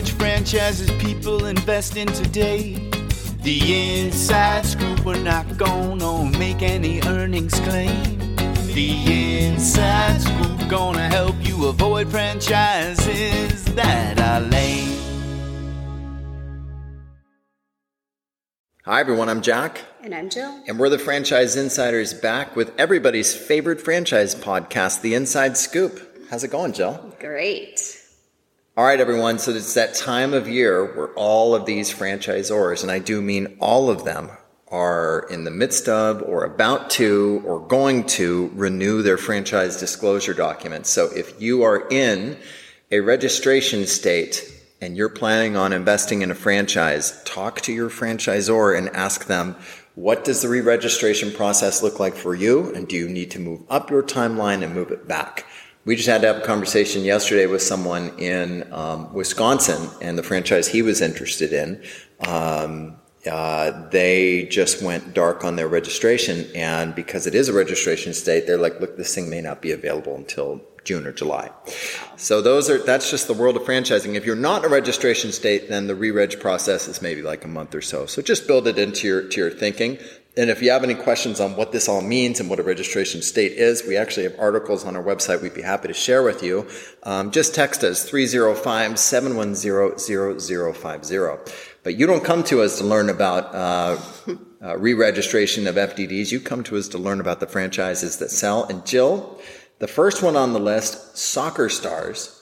which franchises people invest in today. The inside scoop, we're not gonna make any earnings claim. The inside scoop gonna help you avoid franchises that are lame. Hi, everyone. I'm Jack. And I'm Jill. And we're the Franchise Insiders back with everybody's favorite franchise podcast, The Inside Scoop. How's it going, Jill? Great. All right, everyone. So it's that time of year where all of these franchisors, and I do mean all of them, are in the midst of or about to or going to renew their franchise disclosure documents. So if you are in a registration state and you're planning on investing in a franchise, talk to your franchisor and ask them, what does the re-registration process look like for you? And do you need to move up your timeline and move it back? We just had to have a conversation yesterday with someone in um, Wisconsin and the franchise he was interested in. Um, uh, they just went dark on their registration, and because it is a registration state, they're like, "Look, this thing may not be available until June or July." So those are that's just the world of franchising. If you're not a registration state, then the re-reg process is maybe like a month or so. So just build it into your to your thinking. And if you have any questions on what this all means and what a registration state is, we actually have articles on our website we'd be happy to share with you. Um, just text us 305 710 0050. But you don't come to us to learn about uh, uh, re registration of FDDs. You come to us to learn about the franchises that sell. And Jill, the first one on the list, Soccer Stars.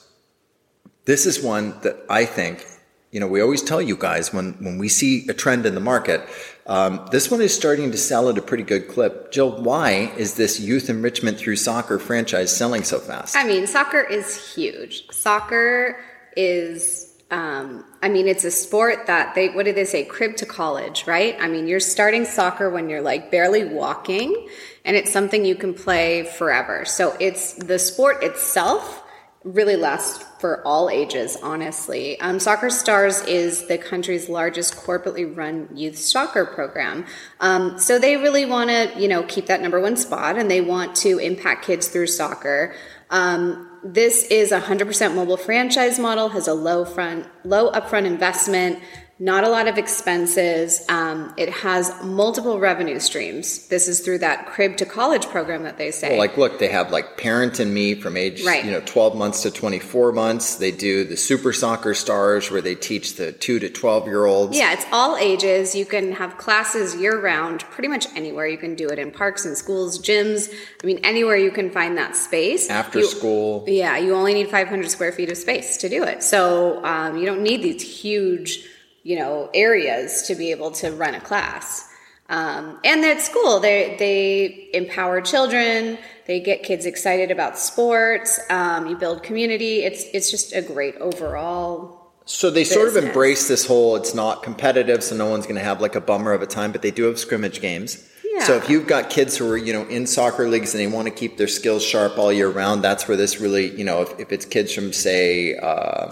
This is one that I think you know, we always tell you guys when, when we see a trend in the market, um, this one is starting to sell at a pretty good clip. Jill, why is this youth enrichment through soccer franchise selling so fast? I mean, soccer is huge. Soccer is, um, I mean, it's a sport that they, what did they say? Crib to college, right? I mean, you're starting soccer when you're like barely walking and it's something you can play forever. So it's the sport itself really lasts for all ages, honestly. Um, Soccer Stars is the country's largest corporately run youth soccer program. Um, so they really want to, you know, keep that number one spot and they want to impact kids through soccer. Um, this is a 100% mobile franchise model, has a low front, low upfront investment, not a lot of expenses. Um, it has multiple revenue streams. This is through that crib to college program that they say. Well, like, look, they have like Parent and Me from age Right. you know 12 months to 24 months. They do the Super Soccer Stars where they teach the two to 12 year olds. Yeah, it's all ages. You can have classes year round, pretty much anywhere. You can do it in parks and schools, gyms. I mean, anywhere you can find that space. After You- school. Yeah, you only need 500 square feet of space to do it. So um, you don't need these huge, you know, areas to be able to run a class. Um, and at school, they they empower children. They get kids excited about sports. Um, you build community. It's it's just a great overall. So they sort of embrace this whole it's not competitive, so no one's going to have like a bummer of a time, but they do have scrimmage games. Yeah. So if you've got kids who are, you know, in soccer leagues and they want to keep their skills sharp all year round, that's where this really, you know, if, if it's kids from say, uh,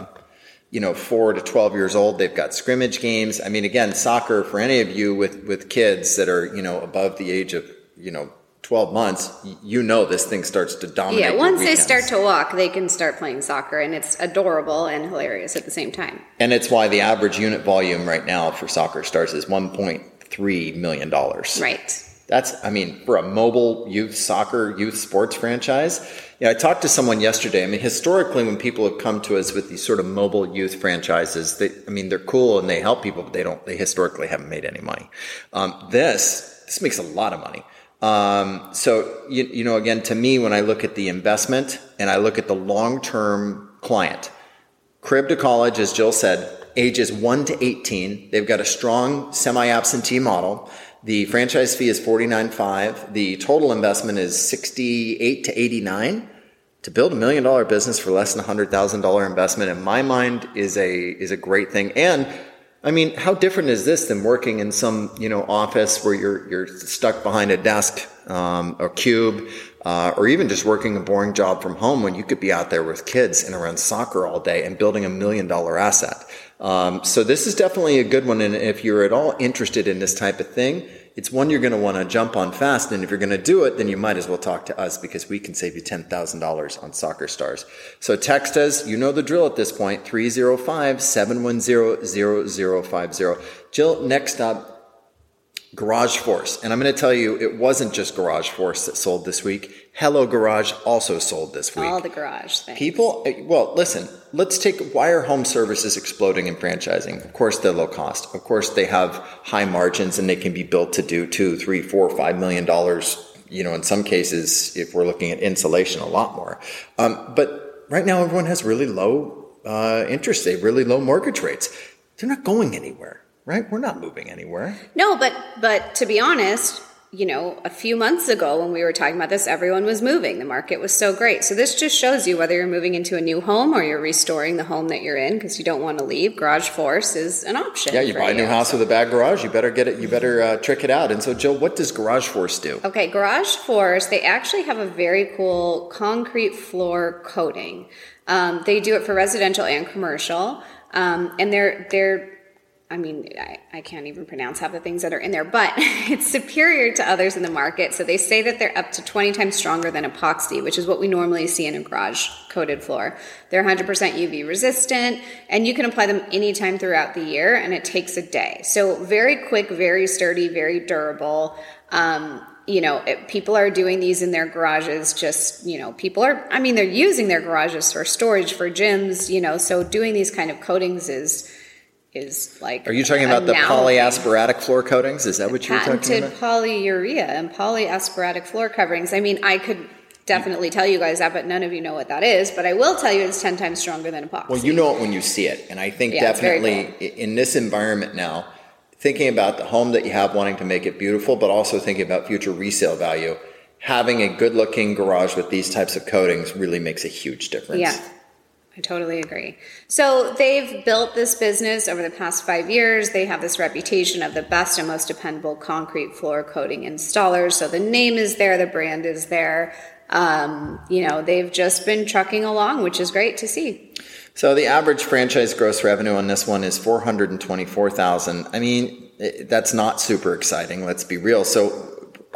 you know, four to 12 years old, they've got scrimmage games. I mean, again, soccer for any of you with, with kids that are, you know, above the age of, you know, 12 months, you know, this thing starts to dominate. Yeah, once they start to walk, they can start playing soccer, and it's adorable and hilarious at the same time. And it's why the average unit volume right now for Soccer Stars is $1.3 million. Right. That's, I mean, for a mobile youth soccer, youth sports franchise. Yeah, I talked to someone yesterday. I mean, historically, when people have come to us with these sort of mobile youth franchises, they, I mean, they're cool and they help people, but they don't, they historically haven't made any money. Um, this, this makes a lot of money. Um, so, you, you know, again, to me, when I look at the investment and I look at the long term client, crib to college, as Jill said, ages 1 to 18. They've got a strong semi absentee model. The franchise fee is 49.5. The total investment is 68 to 89. To build a million dollar business for less than a hundred thousand dollar investment, in my mind, is a is a great thing. And I mean, how different is this than working in some you know office where you're you're stuck behind a desk um, or cube, uh, or even just working a boring job from home when you could be out there with kids and around soccer all day and building a million dollar asset. Um, so this is definitely a good one. And if you're at all interested in this type of thing, it's one you're going to want to jump on fast. And if you're going to do it, then you might as well talk to us because we can save you $10,000 on Soccer Stars. So text us. You know the drill at this point, 305-710-0050. Jill, next up, Garage Force. And I'm going to tell you, it wasn't just Garage Force that sold this week. Hello Garage also sold this week. All the garage things. People, eh, well, listen, let's take why are home services exploding in franchising? Of course, they're low cost. Of course, they have high margins and they can be built to do two, three, four, five million dollars. You know, in some cases, if we're looking at insulation, a lot more. Um, but right now, everyone has really low uh, interest rate, really low mortgage rates. They're not going anywhere right? We're not moving anywhere. No, but but to be honest, you know, a few months ago when we were talking about this, everyone was moving. The market was so great. So this just shows you whether you're moving into a new home or you're restoring the home that you're in because you don't want to leave. Garage Force is an option. Yeah, you buy a new house with a bad garage, you better get it. You better uh, trick it out. And so, Jill, what does Garage Force do? Okay, Garage Force. They actually have a very cool concrete floor coating. Um, they do it for residential and commercial, um, and they're they're I mean, I, I, can't even pronounce half the things that are in there, but it's superior to others in the market. So they say that they're up to 20 times stronger than epoxy, which is what we normally see in a garage coated floor. They're 100% UV resistant, and you can apply them anytime throughout the year, and it takes a day. So very quick, very sturdy, very durable. Um, you know, it, people are doing these in their garages. Just you know, people are. I mean, they're using their garages for storage for gyms. You know, so doing these kind of coatings is is like. Are you talking about the polyaspartic floor coatings? Is that what you're talking about? polyurea and polyaspartic floor coverings. I mean, I could definitely tell you guys that, but none of you know what that is. But I will tell you it's 10 times stronger than epoxy. Well, you know it when you see it. And I think yeah, definitely cool. in this environment now, thinking about the home that you have, wanting to make it beautiful, but also thinking about future resale value, having a good looking garage with these types of coatings really makes a huge difference. Yeah. I totally agree. So they've built this business over the past five years. They have this reputation of the best and most dependable concrete floor coating installers. So the name is there, the brand is there. Um, you know, they've just been trucking along, which is great to see. So the average franchise gross revenue on this one is 424,000. I mean, that's not super exciting. Let's be real. So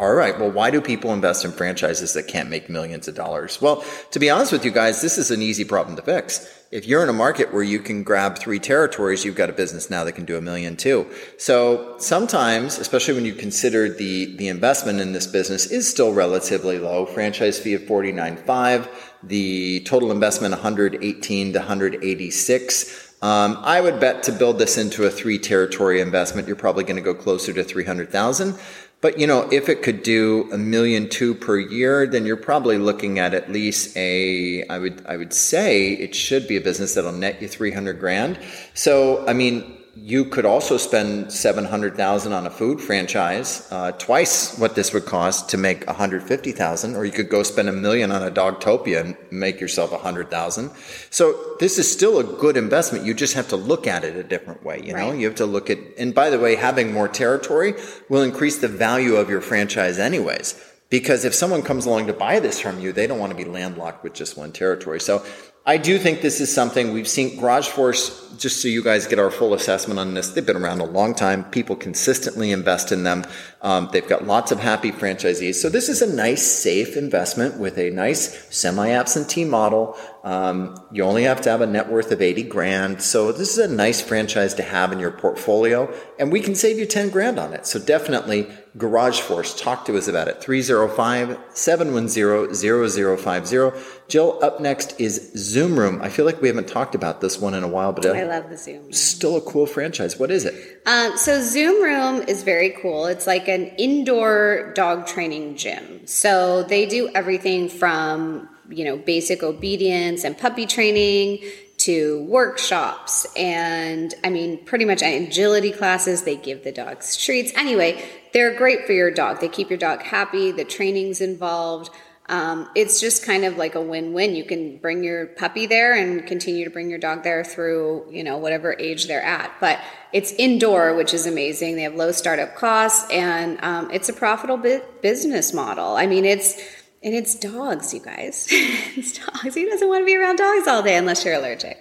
all right, well, why do people invest in franchises that can't make millions of dollars? Well, to be honest with you guys, this is an easy problem to fix. If you're in a market where you can grab three territories, you've got a business now that can do a million too. So sometimes, especially when you consider the, the investment in this business is still relatively low. Franchise fee of 49.5, the total investment 118 to 186. Um, I would bet to build this into a three territory investment, you're probably going to go closer to 300,000. But you know, if it could do a million two per year, then you're probably looking at at least a. I would I would say it should be a business that'll net you three hundred grand. So I mean, you could also spend 700,000 on a food franchise, uh, twice what this would cost to make 150,000, or you could go spend a million on a Dogtopia and make yourself 100,000. So this is still a good investment. You just have to look at it a different way. You know, right. you have to look at, and by the way, having more territory will increase the value of your franchise anyways. Because if someone comes along to buy this from you, they don't want to be landlocked with just one territory. So I do think this is something we've seen Garage Force, just so you guys get our full assessment on this. They've been around a long time. People consistently invest in them. Um, they've got lots of happy franchisees. So this is a nice, safe investment with a nice semi-absentee model. Um, you only have to have a net worth of 80 grand. So this is a nice franchise to have in your portfolio and we can save you 10 grand on it. So definitely Garage Force. Talk to us about it. 305-710-0050. Jill, up next is Zoom Room. I feel like we haven't talked about this one in a while, but I love the Zoom. Still a cool franchise. What is it? Um, so Zoom Room is very cool. It's like an indoor dog training gym. So they do everything from you know basic obedience and puppy training to workshops and I mean, pretty much agility classes. They give the dogs treats. Anyway, they're great for your dog. They keep your dog happy. The training's involved. Um, it's just kind of like a win-win. You can bring your puppy there and continue to bring your dog there through, you know, whatever age they're at. But it's indoor, which is amazing. They have low startup costs, and um, it's a profitable business model. I mean, it's and it's dogs, you guys. it's dogs. he doesn't want to be around dogs all day unless you're allergic?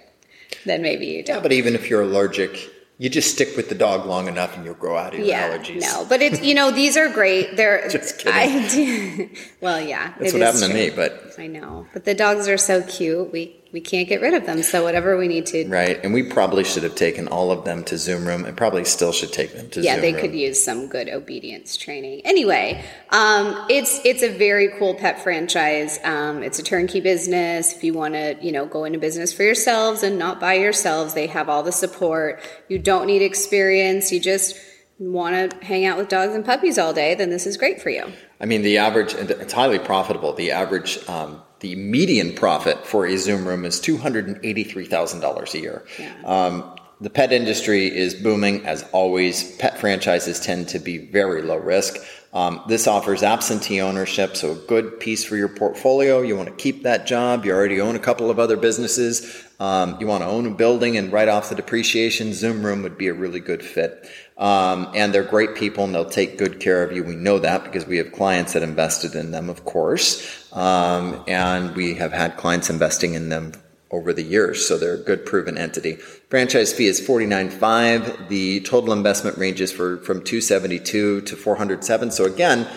Then maybe you don't. Yeah, but even if you're allergic, You just stick with the dog long enough and you'll grow out of your yeah, allergies. no, but it's you know these are great. They're Just kidding. I well, yeah, That's what happened to me, but I know, but the dogs are so cute. We we can't get rid of them. So whatever we need to, right. And we probably should have taken all of them to Zoom Room and probably still should take them to yeah, Zoom they Room. could use some good obedience training. Anyway, um, it's it's a very cool pet franchise. Um, it's a turnkey business. If you want to, you know, go into business for yourselves and not by yourselves, they have all the support. You don't need experience. You just want to hang out with dogs and puppies all day, then this is great for you. I mean, the average, it's highly profitable. The average, um, the median profit for a Zoom room is $283,000 a year. Yeah. Um, the pet industry is booming as always. Pet franchises tend to be very low risk. Um, this offers absentee ownership, so a good piece for your portfolio. You want to keep that job. You already own a couple of other businesses. Um, you want to own a building and write off the depreciation. Zoom Room would be a really good fit. Um, and they're great people and they'll take good care of you. We know that because we have clients that invested in them, of course. Um, and we have had clients investing in them over the years. So they're a good proven entity. Franchise fee is forty nine five. The total investment ranges for from 272 to 407. So again,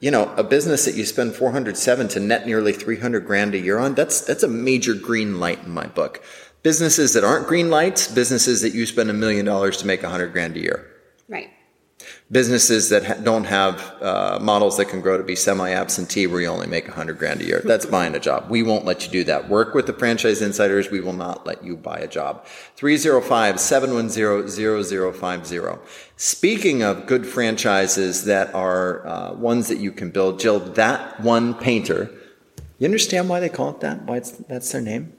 you know, a business that you spend 407 to net nearly 300 grand a year on, that's that's a major green light in my book. Businesses that aren't green lights, businesses that you spend a million dollars to make 100 grand a year. Businesses that ha- don't have uh, models that can grow to be semi-absentee, where you only make 100 grand a year. That's buying a job. We won't let you do that. Work with the franchise insiders. We will not let you buy a job. 305-710-0050. Speaking of good franchises that are uh, ones that you can build, Jill, that one painter, you understand why they call it that? Why it's, that's their name?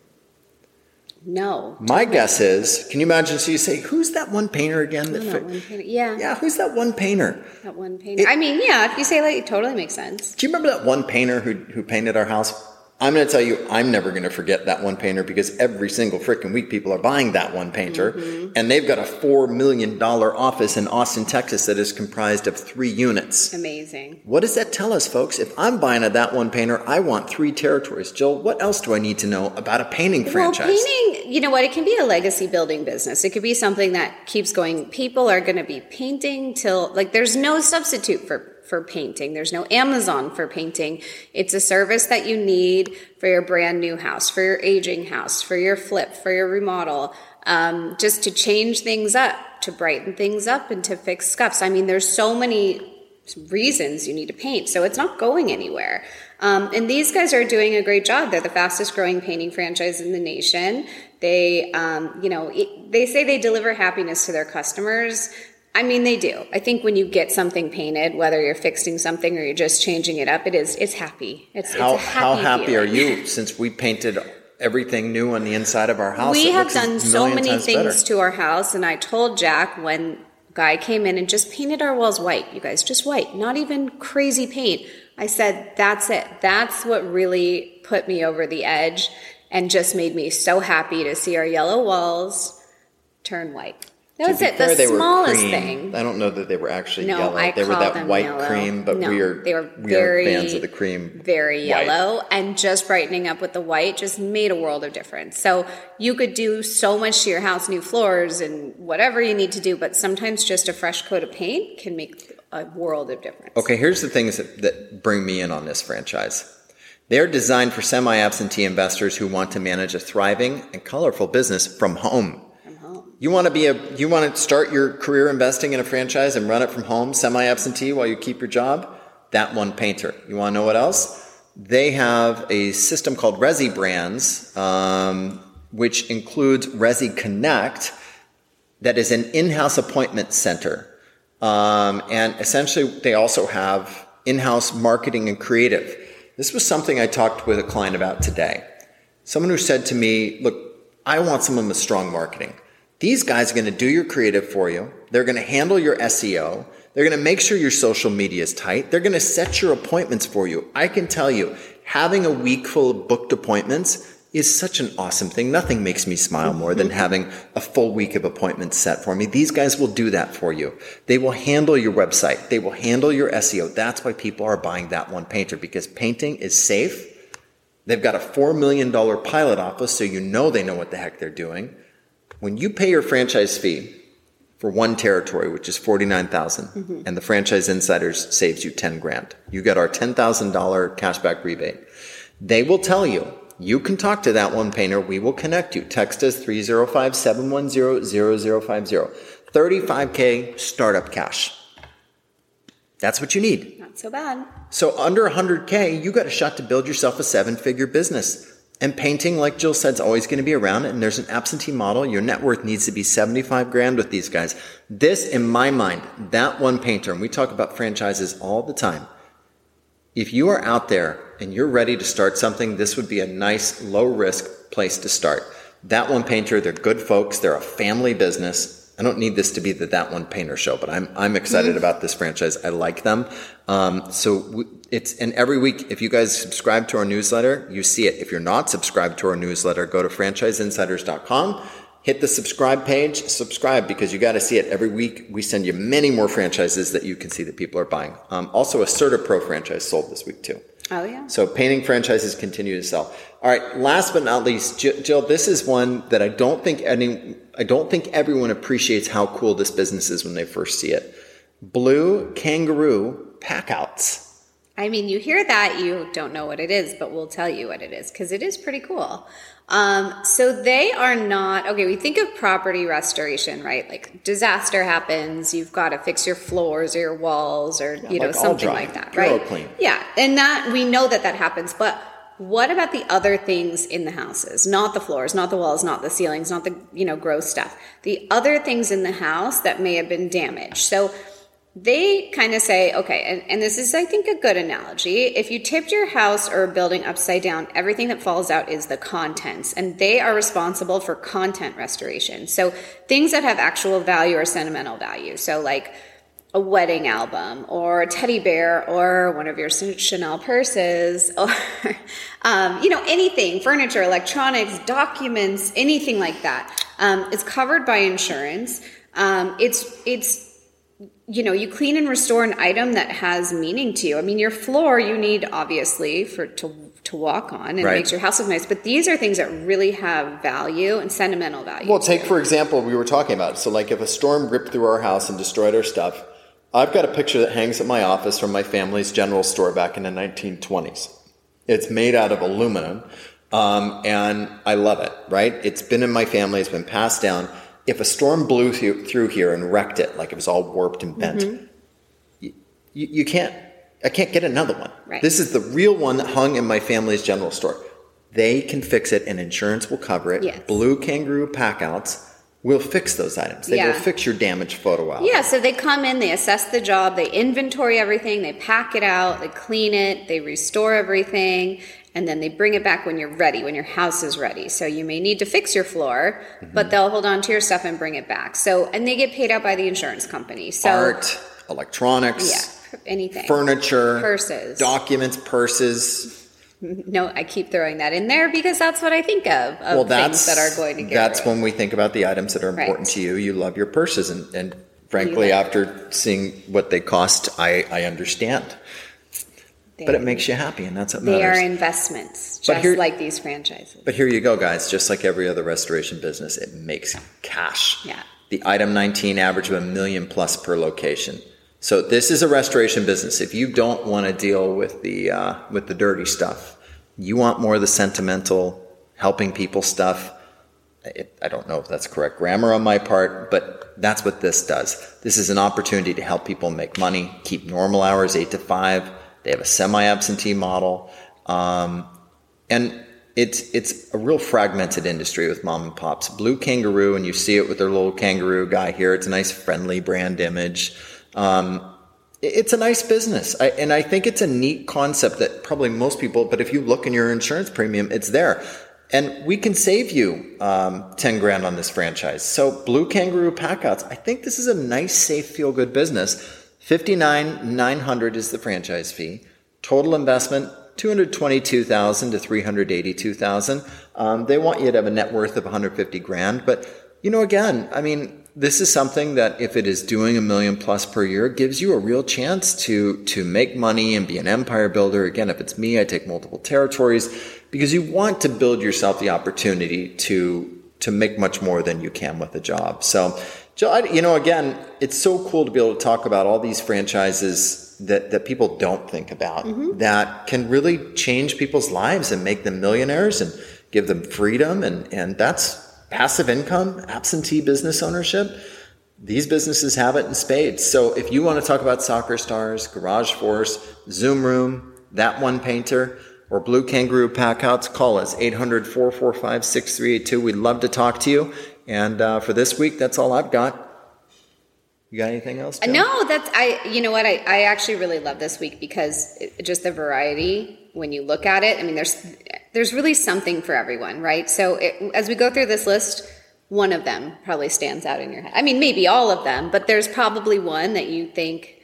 No. My guess is, can you imagine? So you say, who's that one painter again? That fi- one painter. Yeah, yeah, who's that one painter? that one painter. I mean, yeah, if you say like, it totally makes sense. Do you remember that one painter who, who painted our house? I'm going to tell you, I'm never going to forget that one painter because every single freaking week people are buying that one painter. Mm-hmm. And they've got a $4 million office in Austin, Texas that is comprised of three units. Amazing. What does that tell us, folks? If I'm buying a that one painter, I want three territories. Jill, what else do I need to know about a painting franchise? Well, painting, you know what? It can be a legacy building business. It could be something that keeps going. People are going to be painting till, like, there's no substitute for, for painting. There's no Amazon for painting. It's a service that you need for your brand new house, for your aging house, for your flip, for your remodel, um, just to change things up, to brighten things up, and to fix scuffs. I mean, there's so many reasons you need to paint. So it's not going anywhere. Um, and these guys are doing a great job. They're the fastest growing painting franchise in the nation. They, um, you know, it, they say they deliver happiness to their customers. I mean, they do. I think when you get something painted, whether you're fixing something or you're just changing it up, it is, it's happy. It's, how, it's happy how happy are you since we painted everything new on the inside of our house? we It have done so many things better. to our house and i told jack when guy came in and just painted our walls white you guys just white not even crazy paint i said that's it that's what really put me over the edge and just made me so happy to see our yellow walls turn white that was it fair, the smallest thing I don't know that they were actually No, yellow. I they were that them white yellow. cream, but No, we are they were we very, are fans of the cream. very white. yellow and just brightening up with the white just made a world of difference so you could do so much to your house new floors and whatever you need to do but sometimes just a fresh coat of paint can make a world of difference Okay, here's the things that, that bring me in on this franchise. They're designed for semi-absentee investors who want to manage a thriving and colorful business from home. You want to be a you want to start your career investing in a franchise and run it from home, semi-absentee while you keep your job? That one painter. You want to know what else? They have a system called Resi Brands, um, which includes Resi Connect, that is an in-house appointment center. Um, and essentially, they also have in-house marketing and creative. This was something I talked with a client about today. Someone who said to me, "Look, I want someone with strong marketing. These guys are going to do your creative for you. They're going to handle your SEO. They're going to make sure your social media is tight. They're going to set your appointments for you. I can tell you, having a week full of booked appointments is such an awesome thing. Nothing makes me smile more than having a full week of appointments set for me. These guys will do that for you. They will handle your website. They will handle your SEO. That's why people are buying that one painter because painting is safe. They've got a $4 million pilot office, so you know they know what the heck they're doing. When you pay your franchise fee, for one territory, which is 49,000 mm-hmm. and the franchise insiders saves you 10 grand. You get our $10,000 cashback rebate. They will tell you, you can talk to that one painter. We will connect you. Text us 305-710-0050. 35K startup cash. That's what you need. Not so bad. So under 100K, you got a shot to build yourself a seven figure business. And painting, like Jill said, is always going to be around. And there's an absentee model. Your net worth needs to be 75 grand with these guys. This, in my mind, that one painter, and we talk about franchises all the time. If you are out there and you're ready to start something, this would be a nice low risk place to start. That one painter, they're good folks. They're a family business. I don't need this to be the that one painter show, but I'm I'm excited about this franchise. I like them. Um, so we, it's and every week, if you guys subscribe to our newsletter, you see it. If you're not subscribed to our newsletter, go to franchiseinsiders.com. Hit the subscribe page, subscribe because you got to see it every week. We send you many more franchises that you can see that people are buying. Um, also, a CertaPro franchise sold this week too. Oh yeah. So painting franchises continue to sell. All right. Last but not least, Jill, this is one that I don't think any, I don't think everyone appreciates how cool this business is when they first see it. Blue kangaroo packouts. I mean, you hear that, you don't know what it is, but we'll tell you what it is because it is pretty cool. Um, so they are not okay. We think of property restoration, right? Like disaster happens, you've got to fix your floors or your walls or you know like something dry, like that, right? clean. Yeah, and that we know that that happens, but what about the other things in the houses? Not the floors, not the walls, not the ceilings, not the you know gross stuff. The other things in the house that may have been damaged. So they kind of say, okay, and, and this is, I think, a good analogy. If you tipped your house or building upside down, everything that falls out is the contents, and they are responsible for content restoration. So things that have actual value or sentimental value. So, like a wedding album or a teddy bear or one of your Chanel purses or, um, you know, anything, furniture, electronics, documents, anything like that. Um, it's covered by insurance. Um, it's, it's, you know, you clean and restore an item that has meaning to you. I mean, your floor you need obviously for to to walk on and Right. makes your house look nice. But these are things that really have value and sentimental value. Well, take for example, we were talking about. So, like, if a storm ripped through our house and destroyed our stuff, I've got a picture that hangs at my office from my family's general store back in the 1920s. It's made out of aluminum, um, and I love it. Right? It's been in my family. It's been passed down. If a storm blew through, through here and wrecked it, like it was all warped and bent, Mm-hmm. you, you, you can't. I can't get another one. Right. This is the real one that hung in my family's general store. They can fix it, and insurance will cover it. Yes. Blue Kangaroo packouts will fix those items. They will fix your damaged photo album. Yeah, so they come in, they assess the job, they inventory everything, they pack it out, they clean it, they restore everything, and then they bring it back when you're ready, when your house is ready. So you may need to fix your floor, Mm-hmm. but they'll hold on to your stuff and bring it back. So and they get paid out by the insurance company. So Art, electronics, yeah, anything. furniture, Purses. documents, purses. No, I keep throwing that in there because that's what I think of of well, that's things that are going to get that's ruined. when we think about the items that are Right. important to you. You love your purses, and, and frankly, after seeing what they cost, I, I understand. But it makes you happy, and that's what they matters. They are investments, just here- like these franchises. But here you go, guys. Just like every other restoration business, it makes cash. Yeah. The item 19 average of a million plus per location. So this is a restoration business. If you don't want to deal with the uh, with the dirty stuff, you want more of the sentimental, helping people stuff. It, I don't know if that's correct grammar on my part, but that's what this does. This is an opportunity to help people make money, keep normal hours eight to five. They have a semi-absentee model. Um, and it's it's a real fragmented industry with mom and pops. Blue Kangaroo, and you see it with their little kangaroo guy here. It's a nice, friendly brand image. Um, it's a nice business, I, and I think it's a neat concept that probably most people. But if you look in your insurance premium, it's there, and we can save you um, ten grand on this franchise. So Blue Kangaroo Packouts, I think this is a nice, safe, feel good business. Fifty nine nine hundred is the franchise fee. Total investment 222,000 to 382,000. Um, they want you to have a net worth of 150 grand, but you know, again, I mean, this is something that if it is doing a million plus per year, gives you a real chance to to make money and be an empire builder. Again, if it's me, I take multiple territories because you want to build yourself the opportunity to to make much more than you can with a job. So Jill, I, you know, again, it's so cool to be able to talk about all these franchises that, that people don't think about mm-hmm. that can really change people's lives and make them millionaires and give them freedom. And, and that's passive income, absentee business ownership. These businesses have it in spades. So if you want to talk about soccer stars, Garage Force, Zoom Room, That One Painter, or Blue Kangaroo Packouts, call us 800 445 6382. We'd love to talk to you. And uh, for this week, that's all I've got. You got anything else? Jill? No, that's I. You know what? I, I actually really love this week because it, just the variety when you look at it. I mean, there's there's really something for everyone, right? So it, as we go through this list, one of them probably stands out in your head. I mean, maybe all of them, but there's probably one that you think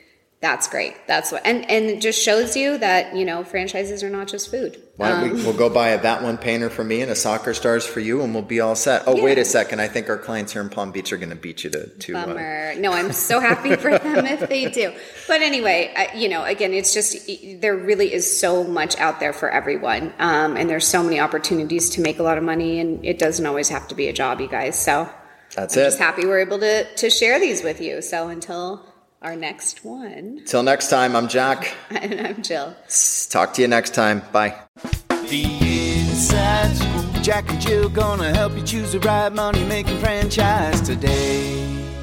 that's great. That's what, and and it just shows you that you know franchises are not just food. Why don't we, we'll go buy a that one painter for me and a soccer stars for you, and we'll be all set. Oh, wait a second. I think our clients here in Palm Beach are going to beat you to to. Uh, Bummer. No, I'm so happy for them if they do. But anyway, I, you know, again, it's just there really is so much out there for everyone, um, and there's so many opportunities to make a lot of money, and it doesn't always have to be a job, you guys. So that's I'm it. just happy we're able to to share these with you. So until our next one, Till next time, I'm Jack. and I'm Jill. Talk to you next time. Bye. The Inside Scoop. Jack and Jill gonna help you choose the right money making franchise today.